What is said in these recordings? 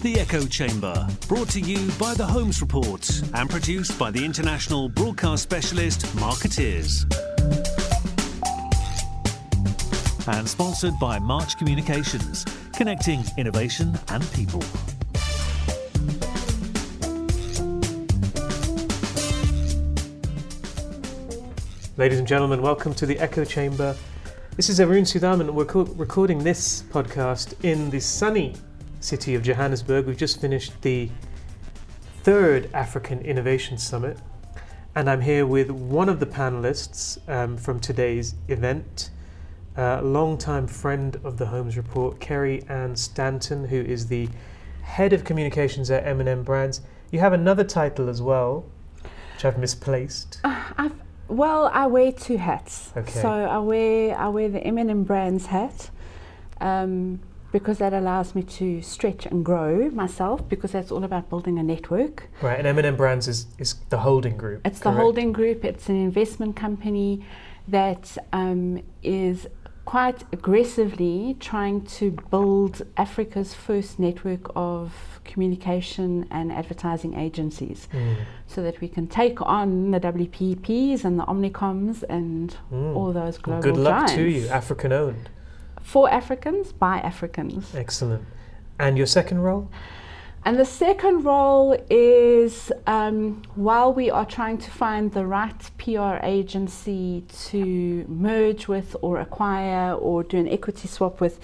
The Echo Chamber, brought to you by the Holmes Report and produced by the international broadcast specialist Marketeers. And sponsored by March Communications, connecting innovation and people. Ladies and gentlemen, welcome to the Echo Chamber. This is Arun Sudhaman, and we're co- recording this podcast in the sunny city of Johannesburg. We've just finished the third African Innovation Summit, and I'm here with one of the panelists um, from today's event, a longtime friend of the Holmes Report, Keri-Ann Stanton, who is the head of communications at M&N Brands. You have another title as well, which I've misplaced. Uh, I've, well, I wear two hats. Okay. So I wear I wear the M&N Brands hat um, because that allows me to stretch and grow myself because that's all about building a network. Right, and M&N Brands is, is the holding group. It's the holding group. It's an investment company that um, is quite aggressively trying to build Africa's first network of communication and advertising agencies Mm. so that we can take on the WPPs and the Omnicoms and Mm. all those global Well, good luck giants. to you, African owned. For Africans, by Africans. Excellent. And your second role? And the second role is um, while we are trying to find the right PR agency to merge with or acquire or do an equity swap with,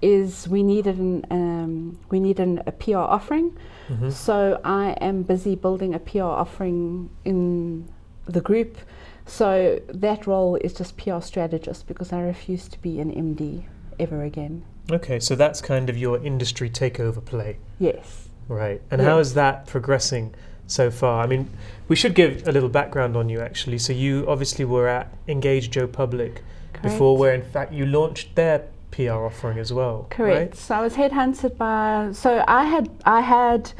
is we needed an um, we need an, a PR offering. Mhm. So I am busy building a PR offering in the group. So that role is just PR strategist because I refuse to be an MD ever again. Okay, so that's kind of your industry takeover play. Yes. Right. And Yeah. how is that progressing so far? I mean, we should give a little background on you actually. So you obviously were at Engage Joe Public before where in fact you launched their PR offering as well. Correct. So I was headhunted by. So I had I had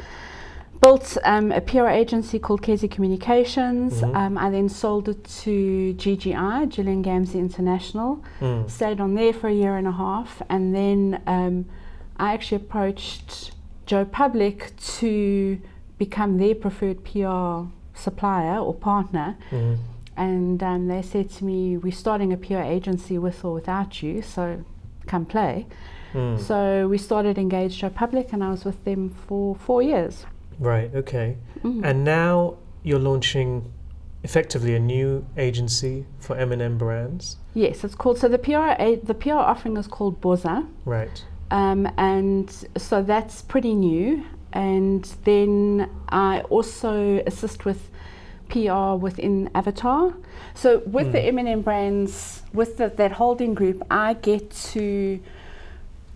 built um, a PR agency called Kezi Communications. Mhm. Um, I then sold it to GGI, Gillian Gamsy International. Mm. Stayed on there for a year and a half, and then um, I actually approached Joe Public to become their preferred PR supplier or partner. Mm. And um, they said to me, "We're starting a PR agency with or without you, so come play." Mm. So we started Engage Joe Public, and I was with them for four years. Right, okay. Mm. And now you're launching effectively a new agency for M&N brands. yes, it's called. So the PR the PR offering is called Boza, Right. um, and so that's pretty new. And then I also assist with PR within Avatar. So with the Mm. M&N brands, with the, that holding group, I get to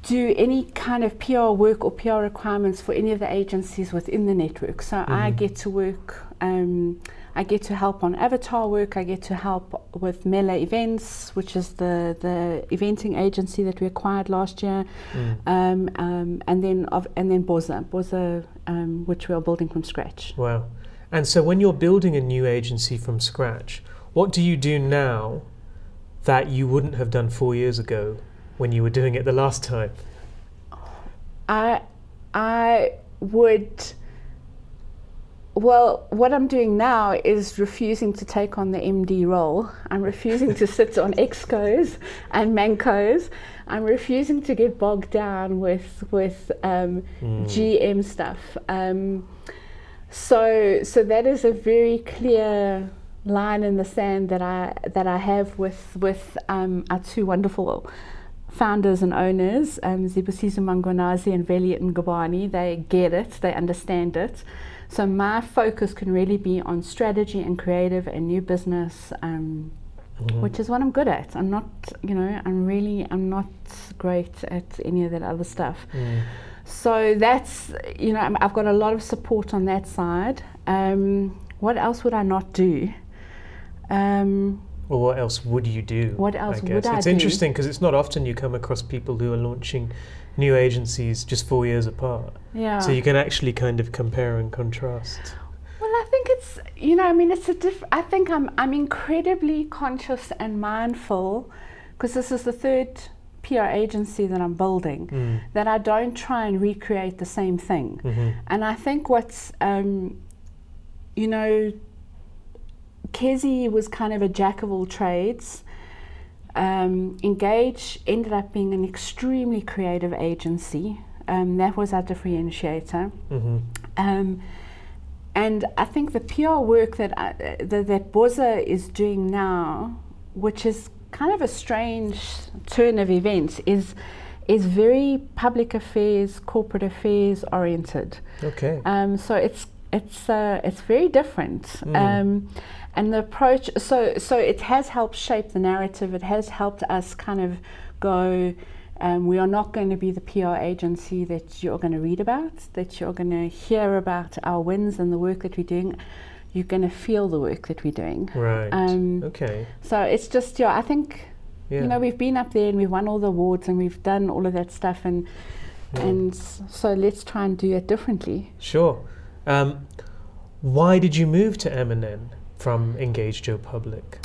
do any kind of PR work or PR requirements for any of the agencies within the network. So I Mhm. get to work. Um, I get to help on avatar work. I get to help with Mela Events, which is the the eventing agency that we acquired last year, Mm. um, um, and then of, and then Boza, Boza, um, which we are building from scratch. Wow. And so when you're building a new agency from scratch, what do you do now that you wouldn't have done four years ago when you were doing it the last time? I I would well what I'm doing now is refusing to take on the MD role. I'm refusing to sit on excos and mancos. I'm refusing to get bogged down with with um, Mm. GM stuff. Um, so so that is a very clear line in the sand that I that I have with with um, our two wonderful founders and owners, um, Zibusiso Mkhwanazi and Veli Ngubane. They get it, they understand it. So my focus can really be on strategy and creative and new business. Um, Mhm. which is what I'm good at. I'm not, you know, I'm really, I'm not great at any of that other stuff. Mm. So that's, you know, I'm- I've got a lot of support on that side. Um, what else would I not do? Um, Well, what else would you do? What else I guess? would I It's do? It's interesting because it's not often you come across people who are launching new agencies just four years apart. yeah. So you can actually kind of compare and contrast. Well, I think it's you know I mean it's a diff- I think I'm I'm incredibly conscious and mindful because this is the third PR agency that I'm building, Mm. that I don't try and recreate the same thing. Mhm. And I think what's, um, you know, Kezi was kind of a jack of all trades. Um, Engage ended up being an extremely creative agency. Um, that was our differentiator. Mhm. Um, and I think the PR work that I, that, that Boza is doing now, which is kind of a strange turn of events, is is very public affairs, corporate affairs oriented. Okay. Um, so it's it's uh, it's very different. Mm. Um, and the approach, so so it has helped shape the narrative. It has helped us kind of go. Um, we are not going to be the PR agency that you're going to read about, that you're going to hear about our wins and the work that we're doing. You're going to feel the work that we're doing. right. um, okay. So it's just, yeah, I think Yeah. you know we've been up there and we've won all the awards and we've done all of that stuff and Yeah. and so let's try and do it differently. Sure. Um, why did you move to M&N from Engage Joe Public?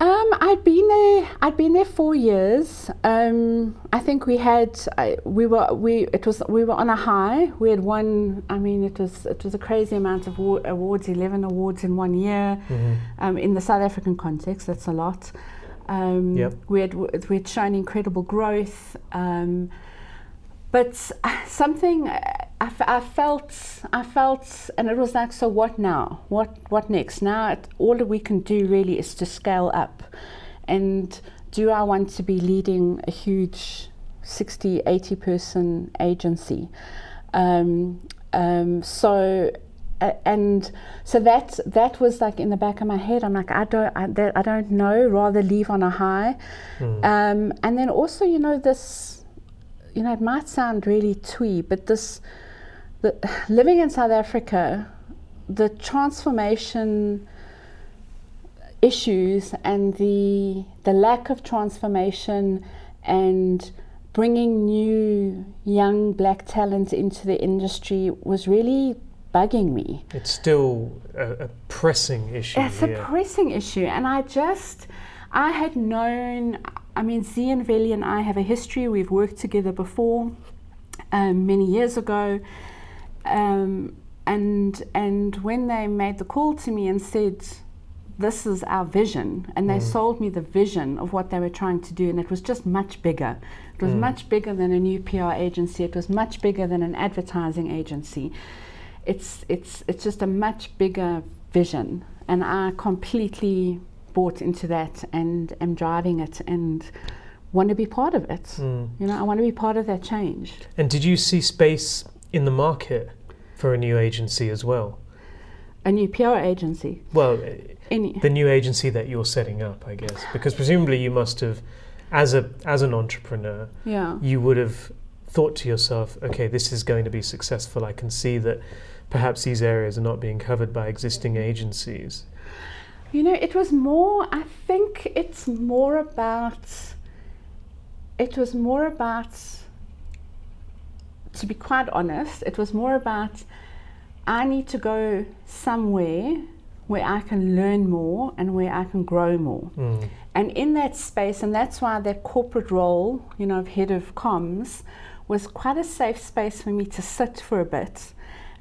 Um, I'd been there. I'd been there four years. Um, I think we had. I, we were. We. It was. We were on a high. We had won. I mean, it was. It was a crazy amount of wa- awards. Eleven awards in one year. Mhm. Um, in the South African context, that's a lot. Um, Yep. We had. We had shown incredible growth. But uh, something I, I, I felt, I felt, and it was like, so what now? What what next? Now it, all that we can do really is to scale up, and do I want to be leading a huge 60, 80 person agency? Um, um, so. Uh, and so that that was like in the back of my head. I'm like, I don't, I, that, I don't know. Rather leave on a high, Mm. um, and then also, you know, this, you know, it might sound really twee, but this, the, living in South Africa, the transformation issues and the the lack of transformation and bringing new young black talent into the industry was really bugging me. It's still a, a pressing issue. It's a pressing issue, and I just, I had known. I mean, Z and Veli and I have a history. We've worked together before, um, many years ago, um, and and when they made the call to me and said, "This is our vision," and they Mm. sold me the vision of what they were trying to do, and it was just much bigger. It was Mm. much bigger than a new PR agency. It was much bigger than an advertising agency it's it's it's just a much bigger vision and I completely bought into that and am driving it and want to be part of it. Mm. You know, I want to be part of that change. And did you see space in the market for a new agency as well? A new PR agency. Well, eh, Any the new agency that you're setting up, I guess, because presumably you must have, as a as an entrepreneur, yeah. you would have thought to yourself, okay, this is going to be successful. I can see that perhaps these areas are not being covered by existing agencies. You know, it was more I think it's more about it was more about to be quite honest, it was more about I need to go somewhere where I can learn more and where I can grow more. Mm. And in that space, and that's why that corporate role, you know, of head of comms, was quite a safe space for me to sit for a bit,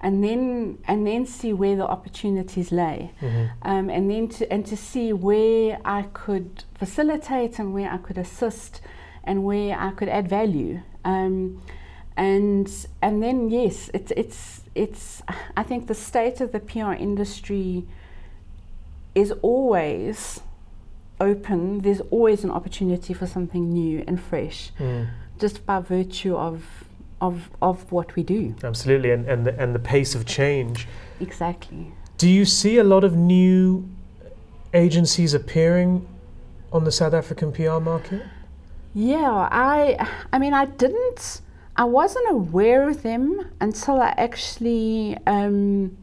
and then and then see where the opportunities lay, Mhm. um, and then to and to see where I could facilitate and where I could assist, and where I could add value. Um, and and then yes, it's it's it's. I think the state of the PR industry is always open. There's always an opportunity for something new and fresh, Mm. just by virtue of of of what we do. Absolutely, and and the, and the pace of change. Exactly. Do you see a lot of new agencies appearing on the South African PR market? Yeah, I I mean I didn't I wasn't aware of them until I actually um,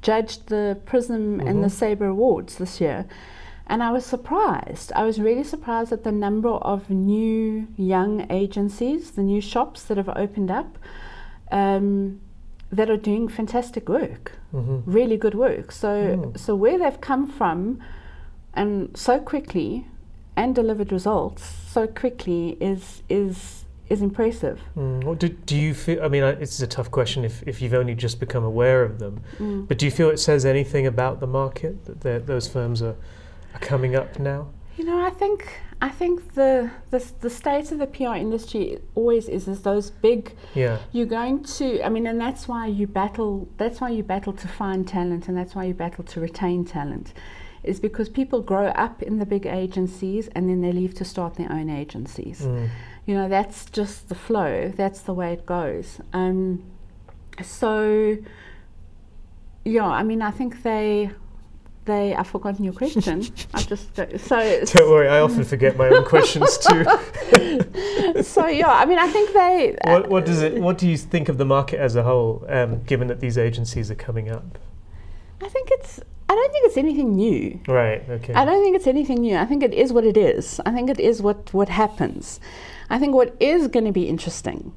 judged the Prism and the Mhm. Sabre Awards this year. And I was surprised. I was really surprised at the number of new young agencies, the new shops that have opened up, um, that are doing fantastic work, hmm really good work. So, Mm. so where they've come from, and so quickly, and delivered results so quickly is is is impressive. Mm, do, do you feel? I mean, it's a tough question if, if you've only just become aware of them. Mm. But do you feel it says anything about the market that those firms are, are coming up now? You know, I think I think the, the the state of the PR industry always is is those big. Yeah. You're going to. I mean, and that's why you battle. That's why you battle to find talent, and that's why you battle to retain talent, is because people grow up in the big agencies and then they leave to start their own agencies. Mm. You know, that's just the flow. That's the way it goes. Um, so, yeah, I mean, I think they. They, I've forgotten your question. I just so Don't worry, I often forget my own questions too. so yeah, I mean, I think they. what, what does it? What do you think of the market as a whole, um, given that these agencies are coming up? I think it's. I don't think it's anything new. Right. Okay. I don't think it's anything new. I think it is what it is. I think it is what what happens. I think what is going to be interesting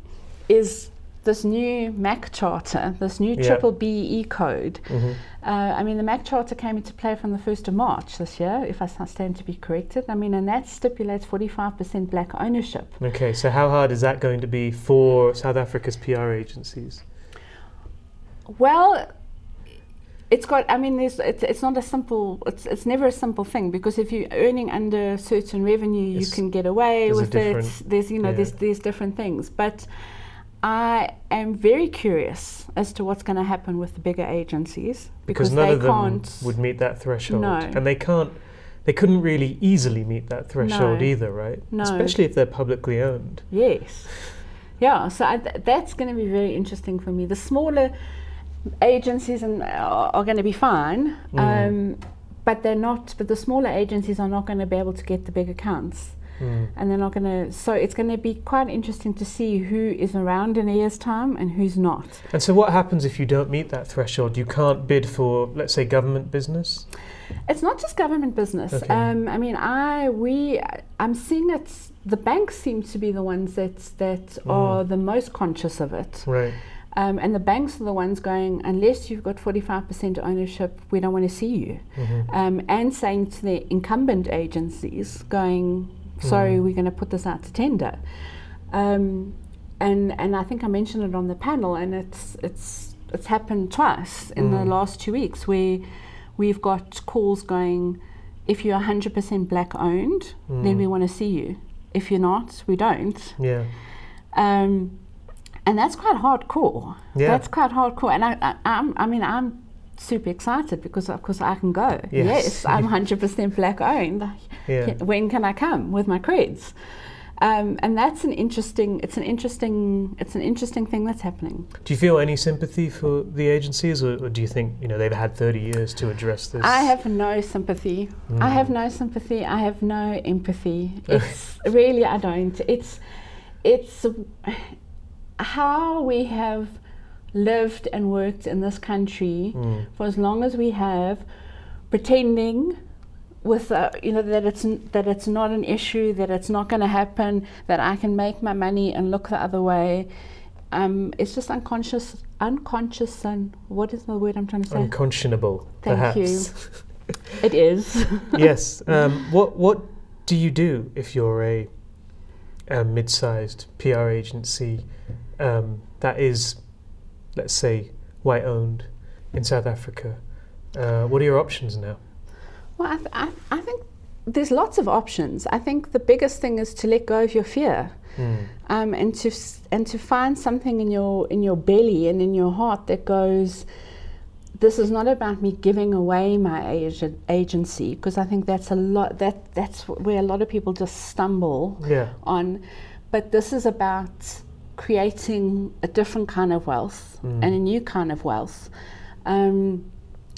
is this new MAC charter, this new Yeah. triple BE code. Mhm. Uh, I mean, the MAC charter came into play from the 1st of March this year, if I stand to be corrected. I mean, and that stipulates 45% black ownership. Okay. So how hard is that going to be for South Africa's PR agencies? Well, it's got. I mean, there's, it's, it's not a simple. It's, it's never a simple thing because if you're earning under certain revenue, you can get away with it. There's you know yeah. there's there's different things, but. I am very curious as to what's going to happen with the bigger agencies Because because, none they of them would meet that threshold, No. and they can't. They couldn't really easily meet that threshold No. either, right? No. Especially if they're publicly owned. Yes. Yeah, so I, th- that's going to be very interesting for me. The smaller agencies and, are, are going to be fine, Mm. um, but they're not. But the smaller agencies are not going to be able to get the big accounts, Mm. and they're not going to. So it's going to be quite interesting to see who is around in a year's time and who's not. And so, what happens if you don't meet that threshold? You can't bid for, let's say, government business. It's not just government business. Okay. Um, I mean, I we I'm seeing it. The banks seem to be the ones that that Mm. are the most conscious of it. Right. Um, and the banks are the ones going, unless you've got 45% ownership, we don't want to see you. Mhm. Um, and saying to the incumbent agencies, going, sorry, Mm. we're going to put this out to tender. Um, and, and I think I mentioned it on the panel, and it's, it's, it's happened twice in the Mm. last two weeks where we've got calls going, if you're 100% black owned, then Mm. we want to see you. If you're not, we don't. Yeah. Um, and that's quite hardcore. Yeah. That's quite hardcore. And I, I, I'm, I mean, I'm super excited because, of course, I can go. Yes. Yes, I'm 100% black owned. Yeah. When can I come with my creds? Um, and that's an interesting. It's an interesting. It's an interesting thing that's happening. Do you feel any sympathy for the agencies, or, or do you think you know they've had 30 years to address this? I have no sympathy. I Mm. have no sympathy. I have no empathy. It's really I don't. It's it's how we have lived and worked in this country Mm. for as long as we have, pretending with uh, you know that it's n- that it's not an issue, that it's not going to happen, that I can make my money and look the other way. Um, it's just unconscious, unconscious, and what is the word I'm trying to say? Unconscionable, Thank perhaps. you. it is. yes. Um, what What do you do if you're a, a mid-sized PR agency um, that is, let's say, white-owned in South Africa? Uh, what are your options now? Well, I, th- I, I think there's lots of options. I think the biggest thing is to let go of your fear. Mm. um, and to s- and to find something in your in your belly and in your heart that goes this is not about me giving away my ag- agency because I think that's a lot that that's where a lot of people just stumble Yeah. on but this is about creating a different kind of wealth Mm. and a new kind of wealth um,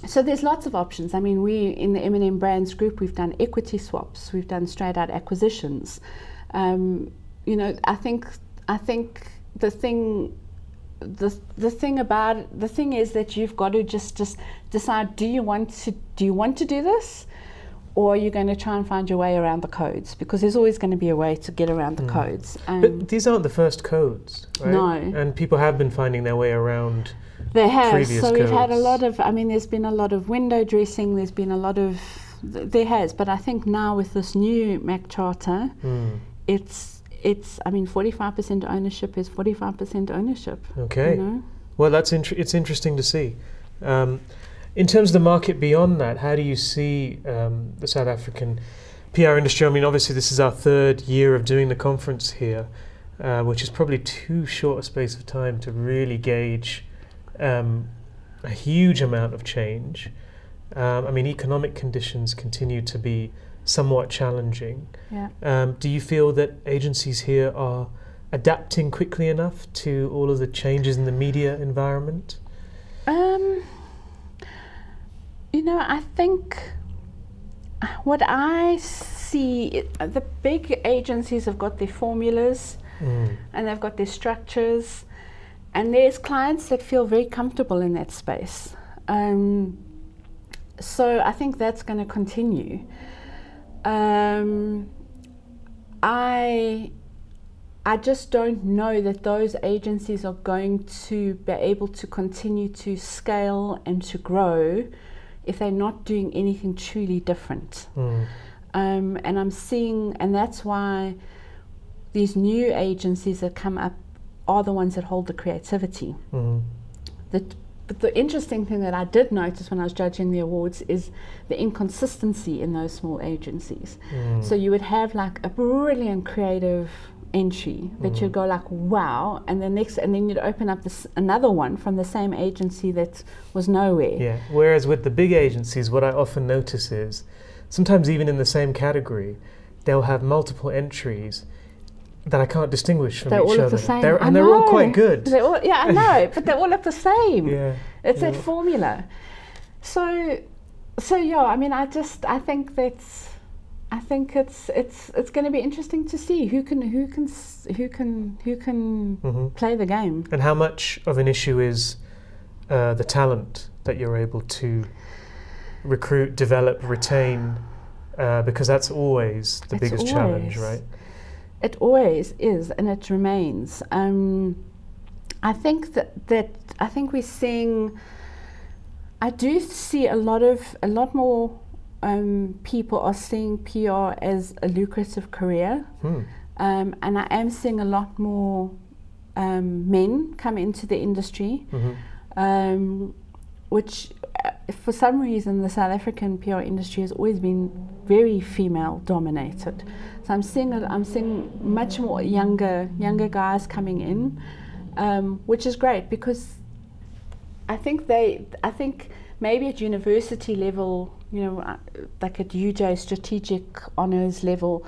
so there's lots of options. I mean, we in the M&N Brands Group, we've done equity swaps, we've done straight out acquisitions. Um, you know, I think I think the thing the the thing about the thing is that you've got to just just decide do you want to do you want to do this or you're you going to try and find your way around the codes because there's always going to be a way to get around the Mm. codes. Um, But these aren't the first codes, right? No. And people have been finding their way around. They have. So we've had a lot of. I mean, there's been a lot of window dressing. There's been a lot of th- there has, but I think now with this new MAC charter, Mm. it's it's. I mean, forty five percent ownership is forty five percent ownership. Okay. You know? Well, that's inter- it's interesting to see. Um, in terms of the market beyond that, how do you see um, the South African PR industry? I mean, obviously, this is our third year of doing the conference here, uh, which is probably too short a space of time to really gauge um, a huge amount of change. Um, I mean, economic conditions continue to be somewhat challenging. Yeah. Um, do you feel that agencies here are adapting quickly enough to all of the changes in the media environment? Um, you know, I think what I see, the big agencies have got their formulas Mm. and they've got their structures, and there's clients that feel very comfortable in that space. Um, so I think that's going to continue. Um, I I just don't know that those agencies are going to be able to continue to scale and to grow if they're not doing anything truly different. Mm. Um, and I'm seeing, and that's why these new agencies that come up are the ones that hold the creativity. Mm. That, but the interesting thing that I did notice when I was judging the awards is the inconsistency in those small agencies. Mm. So you would have like a brilliant creative entry that Mhm. you'd go like wow and the next and then you'd open up this another one from the same agency that was nowhere Yeah. Whereas with the big agencies, what I often notice is sometimes even in the same category, they'll have multiple entries that I can't distinguish from they each all other. the same They're, and they're all quite good. They're all- yeah I know but they all look the same Yeah. it's that formula so so yeah I mean I just I think that's I think it's it's it's going to be interesting to see who can who can who can who can Mhm. play the game And how much of an issue is uh, the talent that you're able to recruit, develop, retain? Uh, because that's always the It's biggest challenge, right? It always is, and it remains. Um, I think that that I think we're seeing. I do see a lot of a lot more um, people are seeing PR as a lucrative career, Hmm. um, and I am seeing a lot more um, men come into the industry, Mhm. um, which. uh, For some reason, the South African PR industry has always been very female dominated. So I'm seeing a, I'm seeing much more younger younger guys coming in, um, which is great because I think they I think maybe at university level, you know, uh, like at UJ strategic honors level,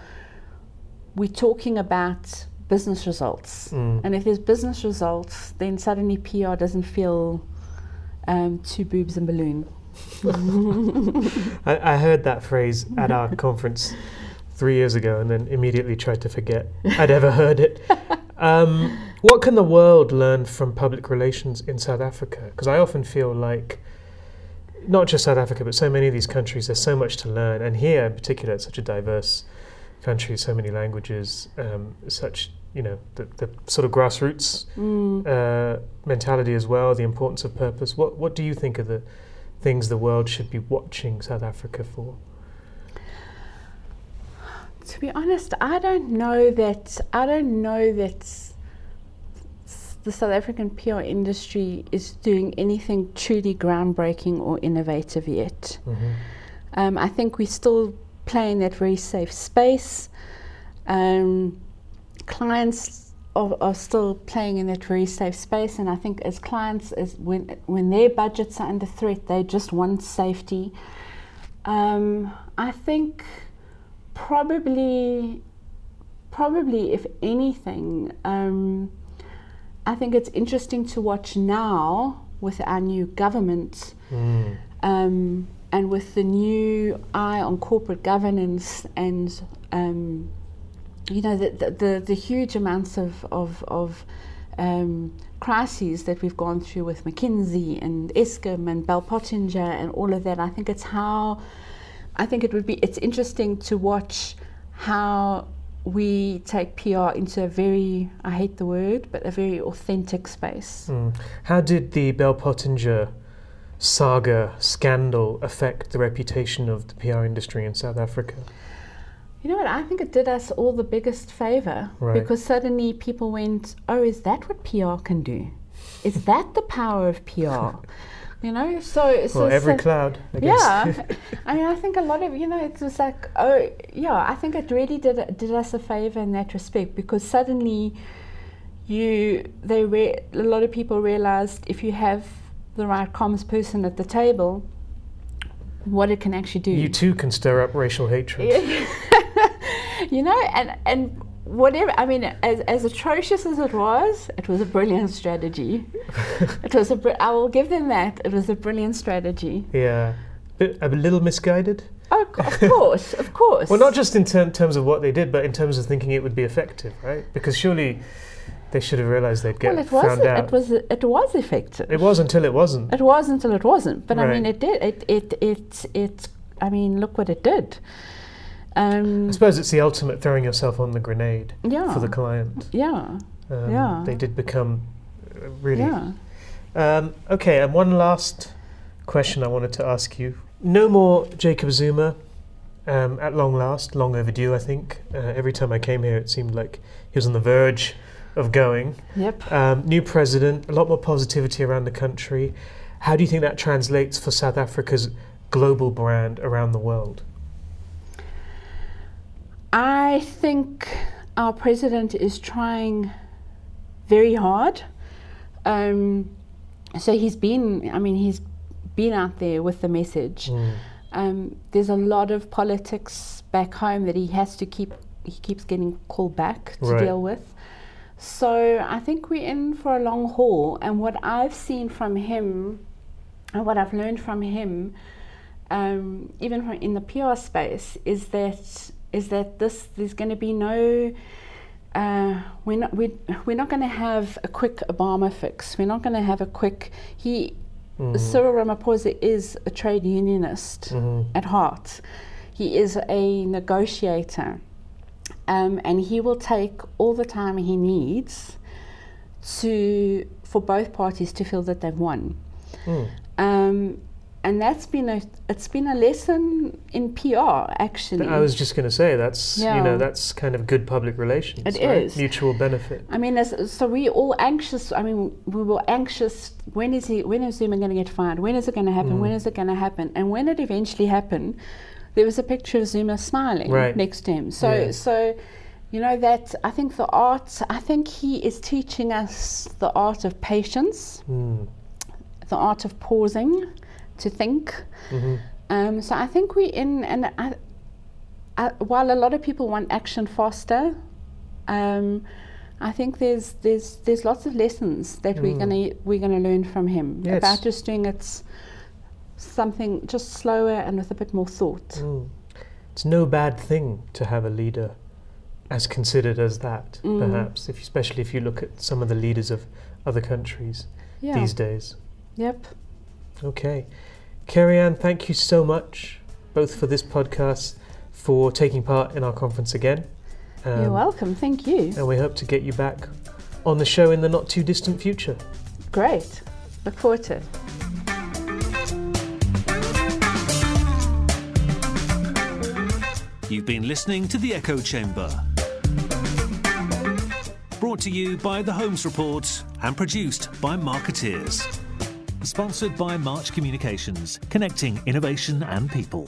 we're talking about business results, Mm. and if there's business results, then suddenly PR doesn't feel um, two boobs and balloon. I, I heard that phrase at our conference three years ago and then immediately tried to forget I'd ever heard it. Um, what can the world learn from public relations in South Africa? Because I often feel like, not just South Africa, but so many of these countries, there's so much to learn. And here, in particular, it's such a diverse country, so many languages, um, such, you know, the, the sort of grassroots Mm. uh, mentality as well, the importance of purpose. What, what do you think are the things the world should be watching South Africa for? To be honest, I don't know that. I don't know that the South African PR industry is doing anything truly groundbreaking or innovative yet. Mm-hmm. Um, I think we still play in that very safe space. Um, clients are, are still playing in that very safe space, and I think as clients, as when when their budgets are under threat, they just want safety. Um, I think probably, probably if anything, um, I think it's interesting to watch now with our new government Mm. um, and with the new eye on corporate governance and um, you know the, the, the, the huge amounts of, of, of um, crises that we've gone through with McKinsey and Eskom and Bell Pottinger and all of that, I think it's how I think it would be it's interesting to watch how we take PR into a very I hate the word but a very authentic space. Mm. How did the Bell Pottinger saga, scandal affect the reputation of the PR industry in South Africa? You know what? I think it did us all the biggest favor Right. because suddenly people went, "Oh, is that what PR can do? Is that the power of PR?" you know, so so, Well, every so- cloud, I yeah, I mean, I think a lot of you know, it was like, oh, yeah, I think it really did did us a favor in that respect because suddenly, you they re- a lot of people realized if you have the right comms person at the table, what it can actually do. you too can stir up racial hatred. you know, and and whatever. I mean, as as atrocious as it was, it was a brilliant strategy. it was a. br- I will give them that. It was a brilliant strategy. Yeah. A little misguided. Oh, of course, of course. Well, not just in ter- terms of what they did, but in terms of thinking it would be effective, right? Because surely they should have realized they'd get well, it was. found out. It was. It was effective. It was until it wasn't. It was until it wasn't. But I mean, it did. It. It. It. It. I mean, look what it did. Um, I suppose it's the ultimate throwing yourself on the grenade yeah. for the client. yeah. Um, Yeah. They did become uh, really. Yeah. Um, okay, and one last question I wanted to ask you. No more Jacob Zuma. Um, at long last, long overdue, I think. Uh, every time I came here, it seemed like he was on the verge of going. Yep. Um, new president, a lot more positivity around the country. How do you think that translates for South Africa's global brand around the world? I think our president is trying very hard. Um, so he's been, I mean, he's been out there with the message. Mm. Um, there's a lot of politics back home that he has to keep, he keeps getting called back to Right. deal with. So I think we're in for a long haul. And what I've seen from him, and what I've learned from him, um, even from in the PR space, is that is that this there's going to be no. Uh, we're not we're, we're not going to have a quick Obama fix. We're not going to have a quick. He Cyril Ramaphosa is a trade unionist Mhm. at heart. He is a negotiator, um, and he will take all the time he needs to for both parties to feel that they've won. Mm. Um, and that's been a it's been a lesson in PR actually. I was just going to say that's you know that's kind of good public relations. It right? is. mutual benefit. I mean, as, so we all anxious. I mean, we were anxious. When is he? When is Zuma going to get fired? When is it going to happen? Mm. When is it going to happen? And when it eventually happened, there was a picture of Zuma smiling Right. next to him. So, Yeah. so you know that I think the art. I think he is teaching us the art of patience, Mm. the art of pausing, to think. hmm Um, so I think we're in, and I, I, while a lot of people want action faster, um, I think there's there's there's lots of lessons that we're Mm. gonna we're gonna learn from him Yes. about just doing it something just slower and with a bit more thought. Mm. It's no bad thing to have a leader as considered as that, Mm. perhaps, if, especially if you look at some of the leaders of other countries Yeah. these days. Yep. Okay. Keri-Ann, thank you so much, both for this podcast, for taking part in our conference again. You're Um, welcome. Thank you. And we hope to get you back on the show in the not too distant future. Great. Look forward to it. You've been listening to The Echo Chamber. Brought to you by The Holmes Report and produced by Marketeers. Sponsored by March Communications, connecting innovation and people.